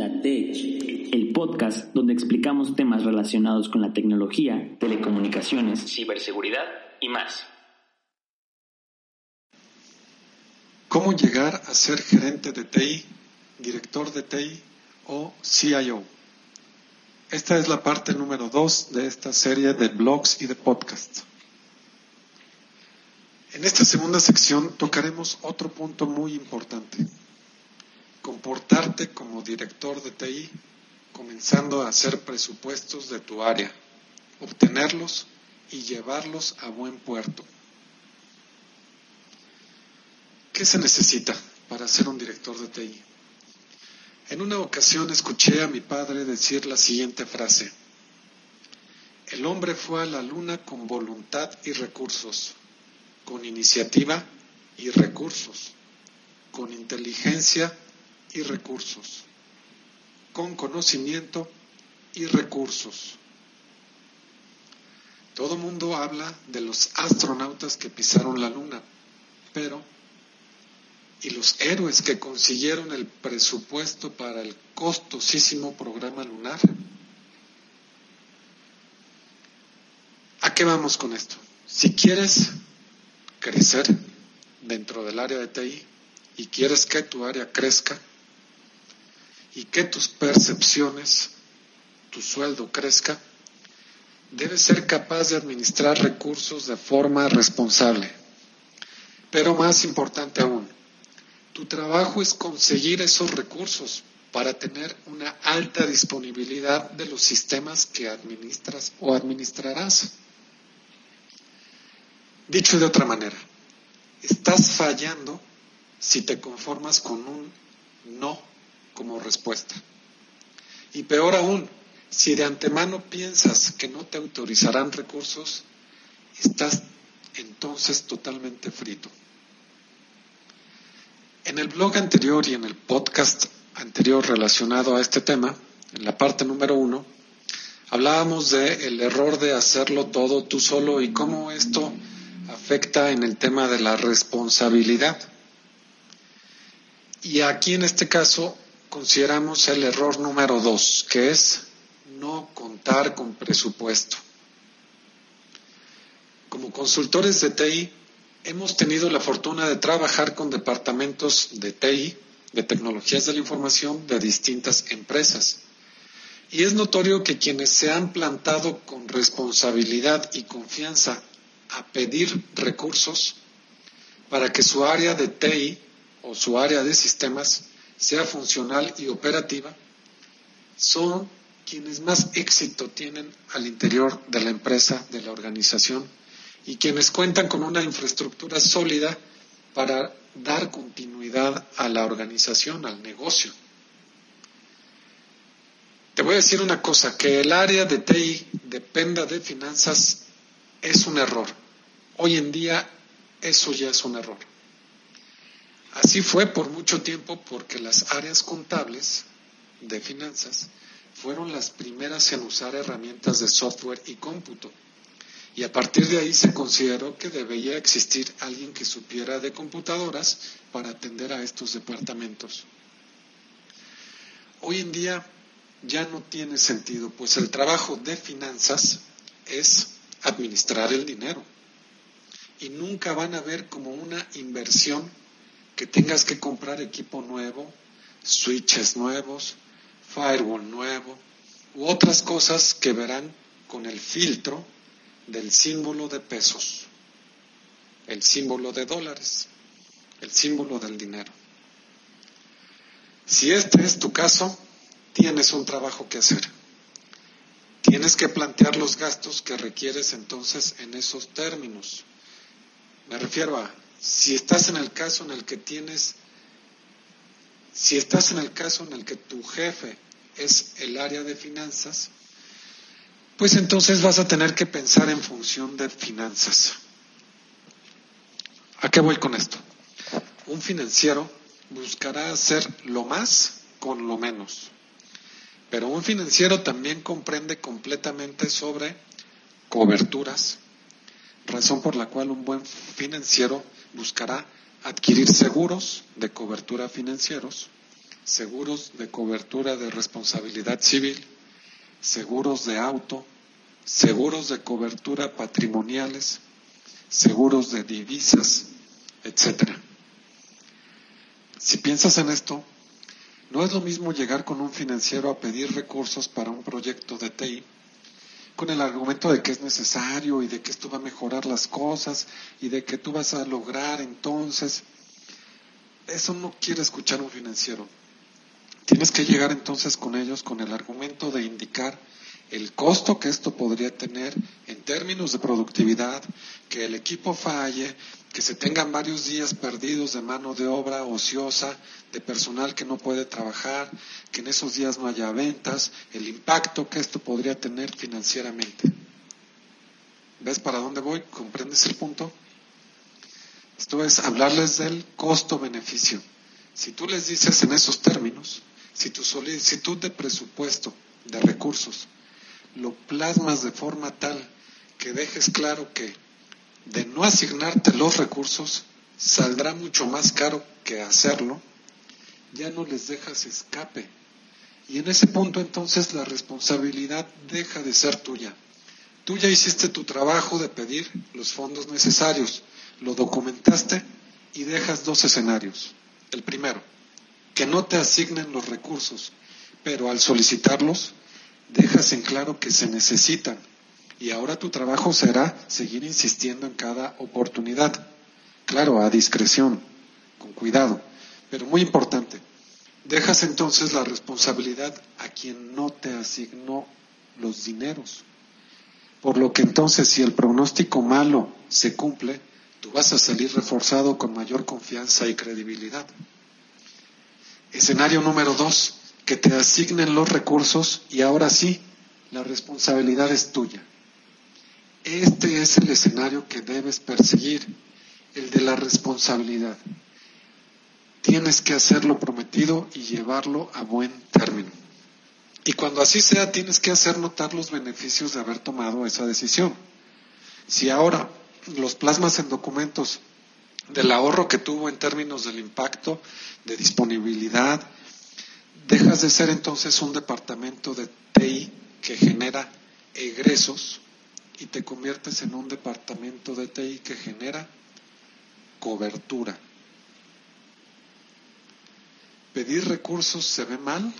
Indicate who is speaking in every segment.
Speaker 1: El podcast donde explicamos temas relacionados con la tecnología, telecomunicaciones, ciberseguridad y más.
Speaker 2: ¿Cómo llegar a ser gerente de TI, director de TI o CIO? Esta es la parte número dos de esta serie de blogs y de podcasts. En esta segunda sección tocaremos otro punto muy importante. Comportarte como director de TI, comenzando a hacer presupuestos de tu área, obtenerlos y llevarlos a buen puerto. ¿Qué se necesita para ser un director de TI? En una ocasión escuché a mi padre decir la siguiente frase. El hombre fue a la luna con voluntad y recursos con iniciativa y recursos, con inteligencia y recursos, con conocimiento y recursos. Todo mundo habla de los astronautas que pisaron la luna, pero ¿y los héroes que consiguieron el presupuesto para el costosísimo programa lunar? ¿A qué vamos con esto? Si quieres crecer dentro del área de TI y quieres que tu área crezca y que tus percepciones, tu sueldo crezca, debes ser capaz de administrar recursos de forma responsable. Pero más importante aún, tu trabajo es conseguir esos recursos para tener una alta disponibilidad de los sistemas que administras o administrarás. Dicho de otra manera, estás fallando si te conformas con un no como respuesta. Y peor aún, si de antemano piensas que no te autorizarán recursos, estás entonces totalmente frito. En el blog anterior y en el podcast anterior relacionado a este tema, en la parte número uno, hablábamos del el error de hacerlo todo tú solo y cómo esto afecta en el tema de la responsabilidad. Y aquí en este caso consideramos el error número dos, que es no contar con presupuesto. Como consultores de TI, hemos tenido la fortuna de trabajar con departamentos de TI, de tecnologías de la información, de distintas empresas. Y es notorio que quienes se han plantado con responsabilidad y confianza a pedir recursos para que su área de TI o su área de sistemas sea funcional y operativa, son quienes más éxito tienen al interior de la empresa, de la organización, y quienes cuentan con una infraestructura sólida para dar continuidad a la organización, al negocio. Te voy a decir una cosa, que el área de TI dependa de finanzas es un error. Hoy en día eso ya es un error. Así fue por mucho tiempo porque las áreas contables de finanzas fueron las primeras en usar herramientas de software y cómputo. Y a partir de ahí se consideró que debía existir alguien que supiera de computadoras para atender a estos departamentos. Hoy en día ya no tiene sentido, pues el trabajo de finanzas es administrar el dinero. Y nunca van a ver como una inversión que tengas que comprar equipo nuevo, switches nuevos, firewall nuevo, u otras cosas que verán con el filtro del símbolo de pesos, el símbolo de dólares, el símbolo del dinero. Si este es tu caso, tienes un trabajo que hacer. Tienes que plantear los gastos que requieres entonces en esos términos. Me refiero a, si estás en el caso en el que tienes, si estás en el caso en el que tu jefe es el área de finanzas, pues entonces vas a tener que pensar en función de finanzas. ¿A qué voy con esto? Un financiero buscará hacer lo más con lo menos. Pero un financiero también comprende completamente sobre coberturas, razón por la cual un buen financiero buscará adquirir seguros de cobertura financieros, seguros de cobertura de responsabilidad civil, seguros de auto, seguros de cobertura patrimoniales, seguros de divisas, etc. Si piensas en esto, no es lo mismo llegar con un financiero a pedir recursos para un proyecto de TI con el argumento de que es necesario y de que esto va a mejorar las cosas y de que tú vas a lograr entonces. Eso no quiere escuchar un financiero. Tienes que llegar entonces con ellos con el argumento de indicar el costo que esto podría tener en términos de productividad, que el equipo falle, que se tengan varios días perdidos de mano de obra ociosa, de personal que no puede trabajar, que en esos días no haya ventas, el impacto que esto podría tener financieramente. ¿Ves para dónde voy? ¿Comprendes el punto? Esto es hablarles del costo-beneficio. Si tú les dices en esos términos, si tu solicitud de presupuesto, de recursos, lo plasmas de forma tal que dejes claro que de no asignarte los recursos saldrá mucho más caro que hacerlo, ya no les dejas escape. Y en ese punto entonces la responsabilidad deja de ser tuya. Tú ya hiciste tu trabajo de pedir los fondos necesarios, lo documentaste y dejas dos escenarios. El primero, que no te asignen los recursos, pero al solicitarlos dejas en claro que se necesitan y ahora tu trabajo será seguir insistiendo en cada oportunidad. Claro, a discreción, con cuidado, pero muy importante. Dejas entonces la responsabilidad a quien no te asignó los dineros. Por lo que entonces si el pronóstico malo se cumple, tú vas a salir reforzado con mayor confianza y credibilidad. Escenario número dos, que te asignen los recursos y ahora sí, la responsabilidad es tuya. Este es el escenario que debes perseguir, el de la responsabilidad. Tienes que hacer lo prometido y llevarlo a buen término. Y cuando así sea, tienes que hacer notar los beneficios de haber tomado esa decisión. Si ahora los plasmas en documentos del ahorro que tuvo en términos del impacto, de disponibilidad, Dejas de ser entonces un departamento de TI que genera egresos y te conviertes en un departamento de TI que genera cobertura. Pedir recursos se ve mal.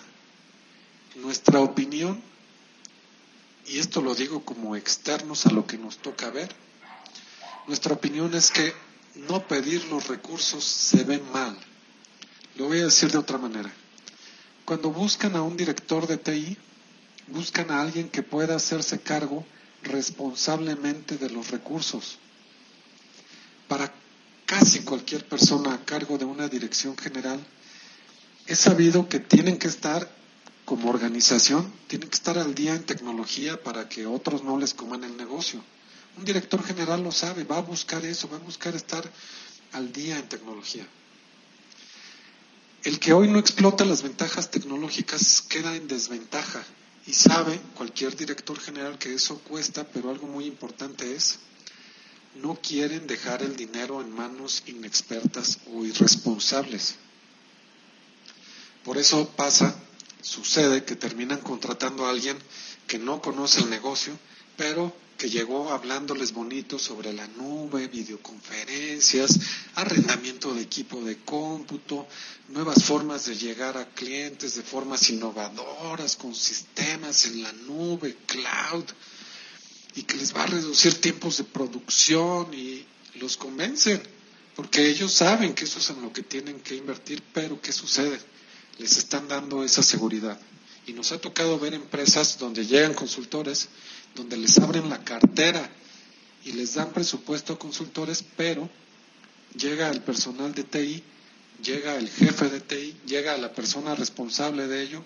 Speaker 2: Nuestra opinión, y esto lo digo como externos a lo que nos toca ver, nuestra opinión es que no pedir los recursos se ve mal. Lo voy a decir de otra manera. Cuando buscan a un director de TI, buscan a alguien que pueda hacerse cargo responsablemente de los recursos. Para casi cualquier persona a cargo de una dirección general, es sabido que tienen que estar como organización, tienen que estar al día en tecnología para que otros no les coman el negocio. Un director general lo sabe, va a buscar eso, va a buscar estar al día en tecnología. El que hoy no explota las ventajas tecnológicas queda en desventaja y sabe cualquier director general que eso cuesta, pero algo muy importante es, no quieren dejar el dinero en manos inexpertas o irresponsables. Por eso pasa, sucede que terminan contratando a alguien que no conoce el negocio, pero que llegó hablándoles bonito sobre la nube, videoconferencias, arrendamiento de equipo de cómputo, nuevas formas de llegar a clientes de formas innovadoras, con sistemas en la nube, cloud, y que les va a reducir tiempos de producción y los convencen, porque ellos saben que eso es en lo que tienen que invertir, pero ¿qué sucede? Les están dando esa seguridad. Y nos ha tocado ver empresas donde llegan consultores donde les abren la cartera y les dan presupuesto a consultores, pero llega el personal de TI, llega el jefe de TI, llega la persona responsable de ello,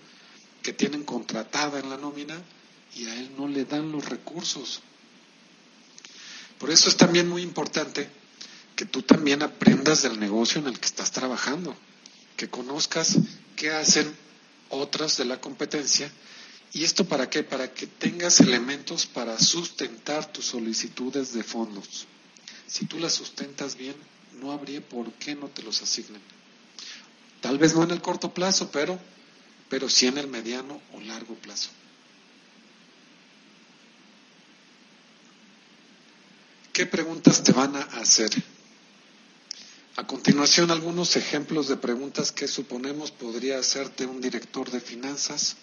Speaker 2: que tienen contratada en la nómina, y a él no le dan los recursos. Por eso es también muy importante que tú también aprendas del negocio en el que estás trabajando, que conozcas qué hacen otras de la competencia ¿Y esto para qué? Para que tengas elementos para sustentar tus solicitudes de fondos. Si tú las sustentas bien, no habría por qué no te los asignen. Tal vez no en el corto plazo, pero, pero sí en el mediano o largo plazo. ¿Qué preguntas te van a hacer? A continuación, algunos ejemplos de preguntas que suponemos podría hacerte un director de finanzas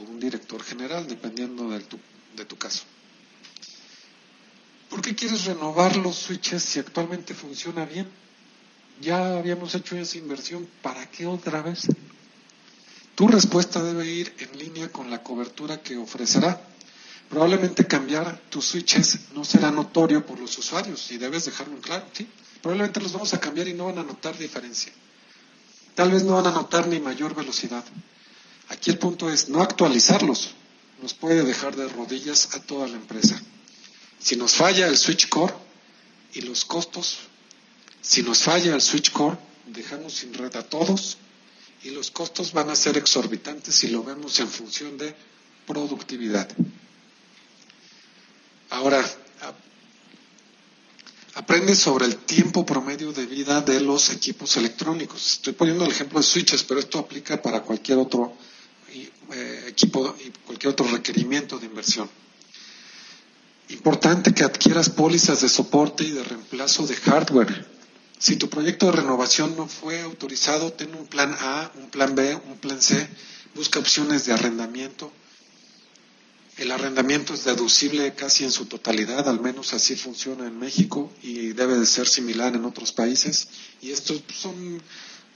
Speaker 2: un director general, dependiendo de tu, de tu caso. ¿Por qué quieres renovar los switches si actualmente funciona bien? Ya habíamos hecho esa inversión, ¿para qué otra vez? Tu respuesta debe ir en línea con la cobertura que ofrecerá. Probablemente cambiar tus switches no será notorio por los usuarios y debes dejarlo en claro. Probablemente los vamos a cambiar y no van a notar diferencia. Tal vez no van a notar ni mayor velocidad. Aquí el punto es no actualizarlos. Nos puede dejar de rodillas a toda la empresa. Si nos falla el switch core y los costos, si nos falla el switch core, dejamos sin red a todos y los costos van a ser exorbitantes si lo vemos en función de productividad. Ahora, aprende sobre el tiempo promedio de vida de los equipos electrónicos. Estoy poniendo el ejemplo de switches, pero esto aplica para cualquier otro eh, equipo y cualquier otro requerimiento de inversión. Importante que adquieras pólizas de soporte y de reemplazo de hardware. Si tu proyecto de renovación no fue autorizado, ten un plan A, un plan B, un plan C. Busca opciones de arrendamiento el arrendamiento es deducible casi en su totalidad, al menos así funciona en México y debe de ser similar en otros países. Y esto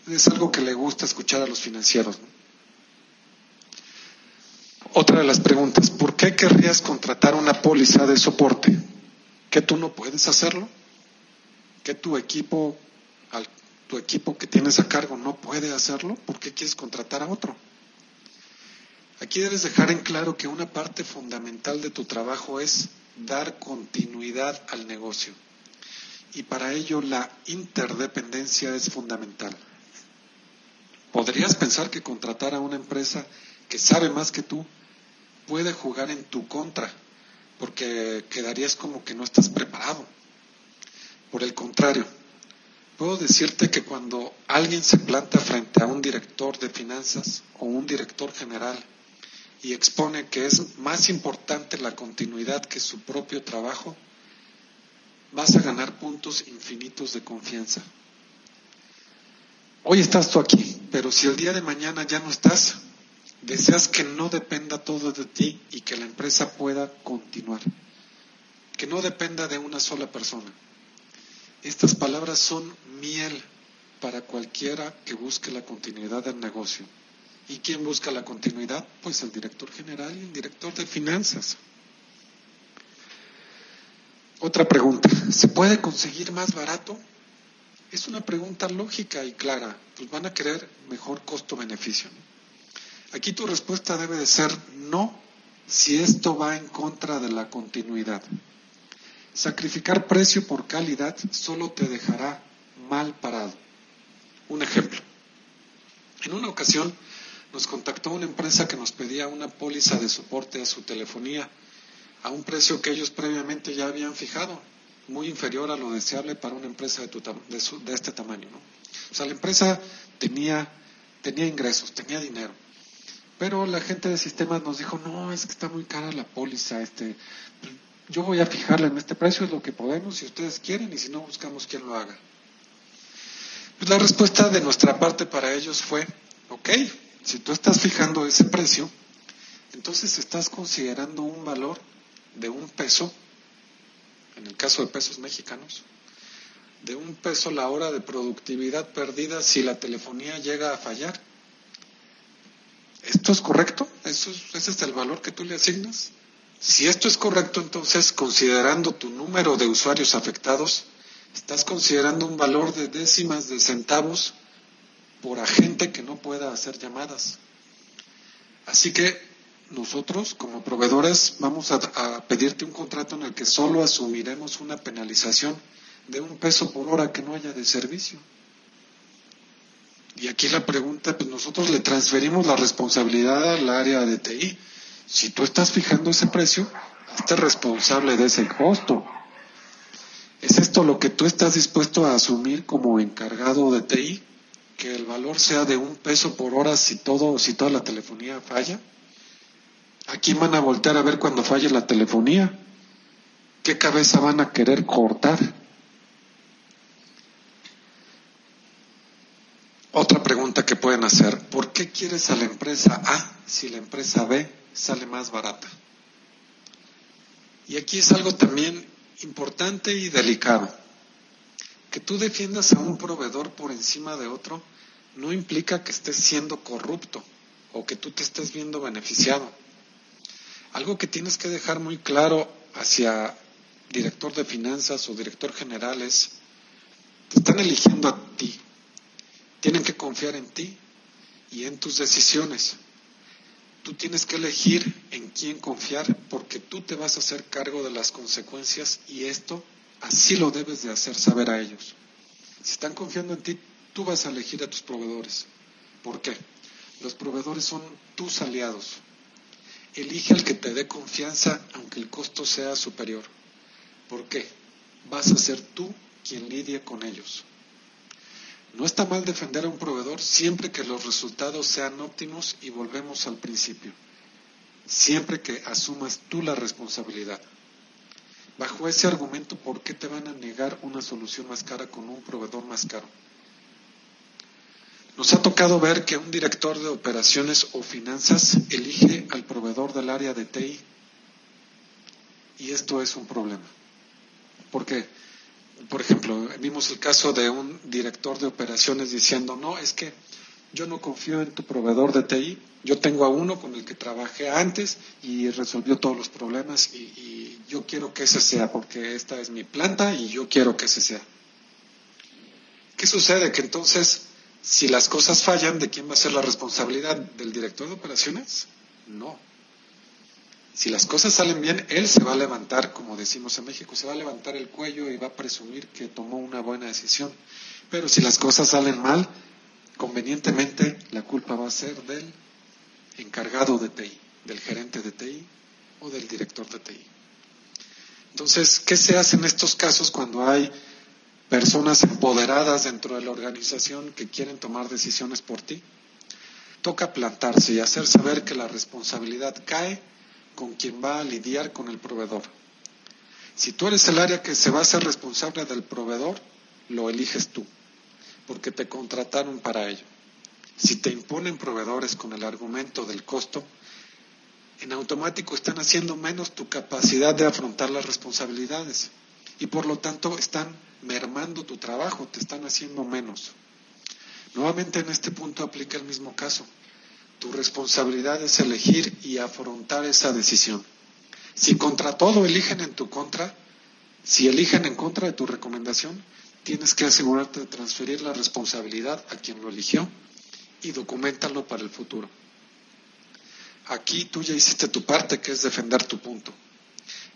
Speaker 2: es algo que le gusta escuchar a los financieros. Otra de las preguntas, ¿por qué querrías contratar una póliza de soporte? ¿Que tú no puedes hacerlo? ¿Que tu equipo, tu equipo que tienes a cargo no puede hacerlo? ¿Por qué quieres contratar a otro? Aquí debes dejar en claro que una parte fundamental de tu trabajo es dar continuidad al negocio. Y para ello la interdependencia es fundamental. Podrías pensar que contratar a una empresa que sabe más que tú puede jugar en tu contra, porque quedarías como que no estás preparado. Por el contrario, puedo decirte que cuando alguien se planta frente a un director de finanzas o un director general y expone que es más importante la continuidad que su propio trabajo, vas a ganar puntos infinitos de confianza. Hoy estás tú aquí, pero si el día de mañana ya no estás, deseas que no dependa todo de ti y que la empresa pueda continuar, que no dependa de una sola persona. Estas palabras son miel para cualquiera que busque la continuidad del negocio. ¿Y quién busca la continuidad? Pues el director general y el director de finanzas. Otra pregunta, ¿se puede conseguir más barato? Es una pregunta lógica y clara, pues van a querer mejor costo-beneficio. Aquí tu respuesta debe de ser no si esto va en contra de la continuidad. Sacrificar precio por calidad solo te dejará mal parado. Un ejemplo. En una ocasión nos contactó una empresa que nos pedía una póliza de soporte a su telefonía a un precio que ellos previamente ya habían fijado, muy inferior a lo deseable para una empresa de, este tamaño. ¿no? O sea, la empresa tenía ingresos, tenía dinero, pero la gente de sistemas nos dijo, no, es que está muy cara la póliza, este, yo voy a fijarla en este precio, es lo que podemos, si ustedes quieren, y si no, buscamos quien lo haga. Pues la respuesta de nuestra parte para ellos fue, ok, si tú estás fijando ese precio, entonces estás considerando un valor de un peso, en el caso de pesos mexicanos, de un peso la hora de productividad perdida si la telefonía llega a fallar. ¿Esto es correcto? ¿Eso ¿Ese es el valor que tú le asignas? Si esto es correcto, entonces considerando tu número de usuarios afectados, estás considerando un valor de décimas de centavos por agente que no pueda hacer llamadas. Así que nosotros como proveedores vamos a, pedirte un contrato en el que solo asumiremos una penalización de un peso por hora que no haya de servicio. Y aquí la pregunta, pues nosotros le transferimos la responsabilidad al área de TI. Si tú estás fijando ese precio, estás responsable de ese costo. ¿Es esto lo que tú estás dispuesto a asumir como encargado de TI? que el valor sea de un peso por hora si todo, si toda la telefonía falla? ¿A quién van a voltear a ver cuando falle la telefonía? ¿Qué cabeza van a querer cortar? Otra que pueden hacer, ¿por qué quieres a la empresa A si la empresa B sale más barata? Y aquí es algo también importante y delicado. Que tú defiendas a un proveedor por encima de otro no implica que estés siendo corrupto o que tú te estés viendo beneficiado. Algo que tienes que dejar muy claro hacia director de finanzas o director general es, te están eligiendo a ti, tienen que confiar en ti y en tus decisiones. Tú tienes que elegir en quién confiar porque tú te vas a hacer cargo de las consecuencias y esto así lo debes de hacer saber a ellos. Si están confiando en ti, tú vas a elegir a tus proveedores. ¿Por qué? Los proveedores son tus aliados. Elige al que te dé confianza aunque el costo sea superior. ¿Por qué? Vas a ser tú quien lidie con ellos. No está mal defender a un proveedor siempre que los resultados sean óptimos y volvemos al principio. Siempre que asumas tú la responsabilidad. Bajo ese argumento, ¿por qué te van a negar una solución más cara con un proveedor más caro? Nos ha tocado ver que un director de operaciones o finanzas elige al proveedor del área de TI y esto es un problema. Porque, por ejemplo, vimos el caso de un director de operaciones diciendo, no, es que yo no confío en tu proveedor de TI, yo tengo a uno con el que trabajé antes y resolvió todos los problemas y, yo quiero que ese sea, porque esta es mi planta y yo quiero que ese sea. ¿Qué sucede? Que entonces si las cosas fallan, ¿de quién va a ser la responsabilidad? ¿Del director de operaciones? No. Si las cosas salen bien, él se va a levantar, como decimos en México, se va a levantar el cuello y va a presumir que tomó una buena decisión. Pero si las cosas salen mal, convenientemente la culpa va a ser del encargado de TI, del gerente de TI o del director de TI. Entonces, ¿qué se hace en estos casos cuando hay personas empoderadas dentro de la organización que quieren tomar decisiones por ti. Toca plantarse y hacer saber que la responsabilidad cae con quien va a lidiar con el proveedor. Si tú eres el área que se va a ser responsable del proveedor, lo eliges tú, porque te contrataron para ello. Si te imponen proveedores con el argumento del costo, en automático están haciendo menos tu capacidad de afrontar las responsabilidades y por lo tanto están mermando tu trabajo, te están haciendo menos. Nuevamente en este punto aplica el mismo caso. Tu responsabilidad es elegir y afrontar esa decisión. Si contra todo eligen en tu contra, si eligen en contra de tu recomendación, tienes que asegurarte de transferir la responsabilidad a quien lo eligió y documentalo para el futuro. Aquí tú ya hiciste tu parte, que es defender tu punto.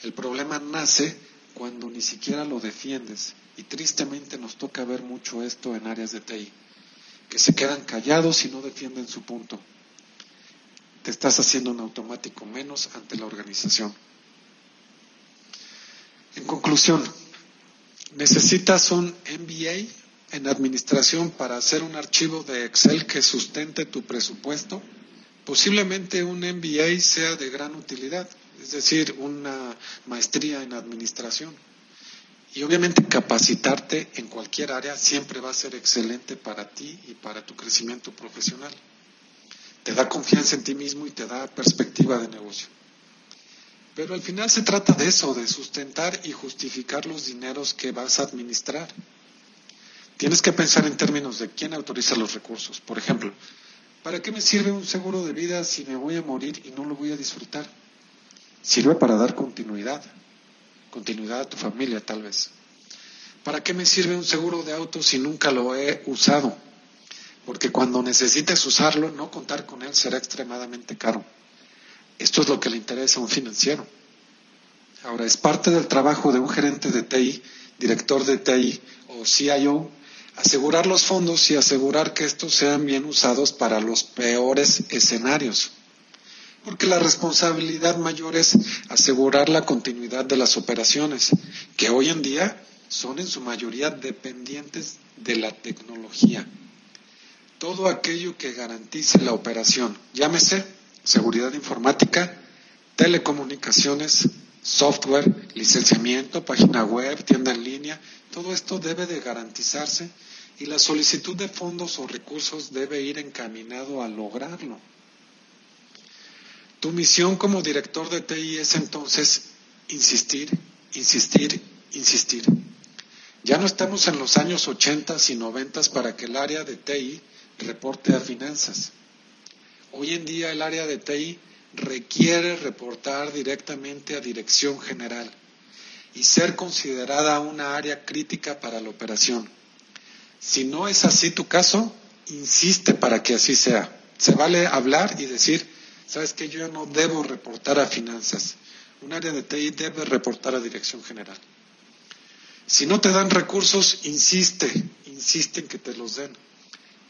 Speaker 2: El problema nace cuando ni siquiera lo defiendes. Y tristemente nos toca ver mucho esto en áreas de TI, que se quedan callados y no defienden su punto. Estás haciendo un automático menos ante la organización. En conclusión, necesitas un MBA en administración para hacer un archivo de Excel que sustente tu presupuesto. Posiblemente un MBA sea de gran utilidad es decir, una maestría en administración. Y obviamente capacitarte en cualquier área siempre va a ser excelente para ti y para tu crecimiento profesional. Te da confianza en ti mismo y te da perspectiva de negocio. Pero al final se trata de eso, de sustentar y justificar los dineros que vas a administrar. Tienes que pensar en términos de quién autoriza los recursos. Por ejemplo, ¿para qué me sirve un seguro de vida si me voy a morir y no lo voy a disfrutar? Sirve para dar continuidad, continuidad a tu familia tal vez. ¿Para qué me sirve un seguro de auto si nunca lo he usado? Porque cuando necesites usarlo, no contar con él será extremadamente caro. Esto es lo que le interesa a un financiero. Ahora, es parte del trabajo de un gerente de TI, director de TI o CIO, asegurar los fondos y asegurar que estos sean bien usados para los peores escenarios porque la responsabilidad mayor es asegurar la continuidad de las operaciones, que hoy en día son en su mayoría dependientes de la tecnología. Todo aquello que garantice la operación, llámese seguridad informática, telecomunicaciones, software, licenciamiento, página web, tienda en línea, todo esto debe de garantizarse y la solicitud de fondos o recursos debe ir encaminado a lograrlo. Tu misión como director de TI es entonces insistir, insistir, insistir. Ya no estamos en los años 80 y 90 para que el área de TI reporte a finanzas. Hoy en día el área de TI requiere reportar directamente a Dirección General y ser considerada una área crítica para la operación. Si no es así tu caso, insiste para que así sea. Se vale hablar y decir, sabes que yo no debo reportar a finanzas. Un área de TI debe reportar a Dirección General. Si no te dan recursos, insiste, insiste en que te los den.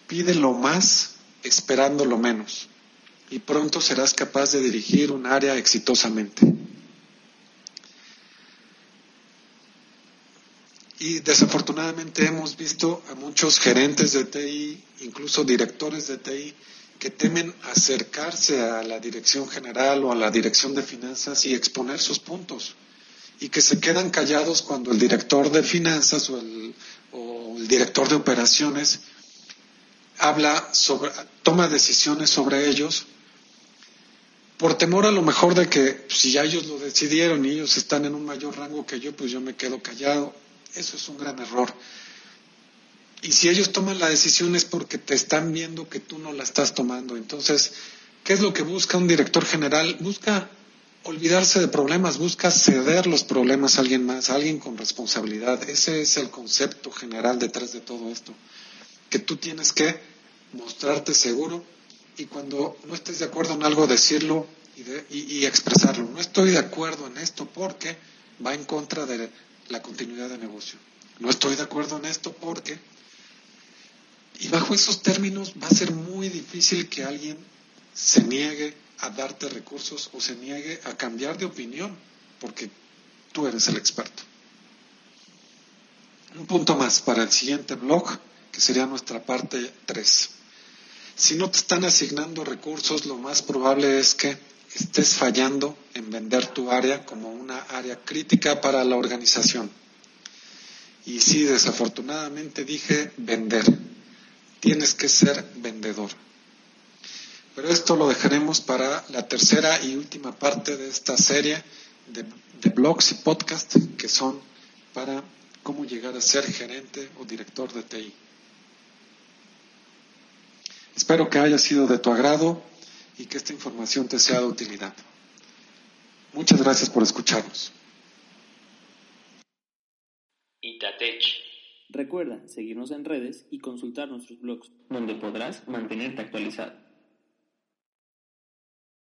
Speaker 2: Pide lo más esperando lo menos y pronto serás capaz de dirigir un área exitosamente. Y desafortunadamente hemos visto a muchos gerentes de TI, incluso directores de TI, que temen acercarse a la dirección general o a la dirección de finanzas y exponer sus puntos. Y que se quedan callados cuando el director de finanzas o el, o el director de operaciones habla sobre, toma decisiones sobre ellos por temor a lo mejor de que pues, si ya ellos lo decidieron y ellos están en un mayor rango que yo, pues yo me quedo callado. Eso es un gran error. Y si ellos toman la decisión es porque te están viendo que tú no la estás tomando. Entonces, ¿qué es lo que busca un director general? Busca olvidarse de problemas, busca ceder los problemas a alguien más, a alguien con responsabilidad. Ese es el concepto general detrás de todo esto. Que tú tienes que mostrarte seguro y cuando no estés de acuerdo en algo, decirlo y, expresarlo. No estoy de acuerdo en esto porque va en contra de la continuidad de negocio. No estoy de acuerdo en esto porque... Y bajo esos términos va a ser muy difícil que alguien se niegue a darte recursos o se niegue a cambiar de opinión, porque tú eres el experto. Un punto más para el siguiente blog, que sería nuestra parte 3. Si no te están asignando recursos, lo más probable es que estés fallando en vender tu área como una área crítica para la organización. Y sí, desafortunadamente dije vender. Tienes que ser vendedor. Pero esto lo dejaremos para la tercera y última parte de esta serie de, de blogs y podcasts que son para cómo llegar a ser gerente o director de TI. Espero que haya sido de tu agrado y que esta información te sea de utilidad. Muchas gracias por escucharnos.
Speaker 1: Itatech. Recuerda seguirnos en redes y consultar nuestros blogs, donde podrás mantenerte actualizado.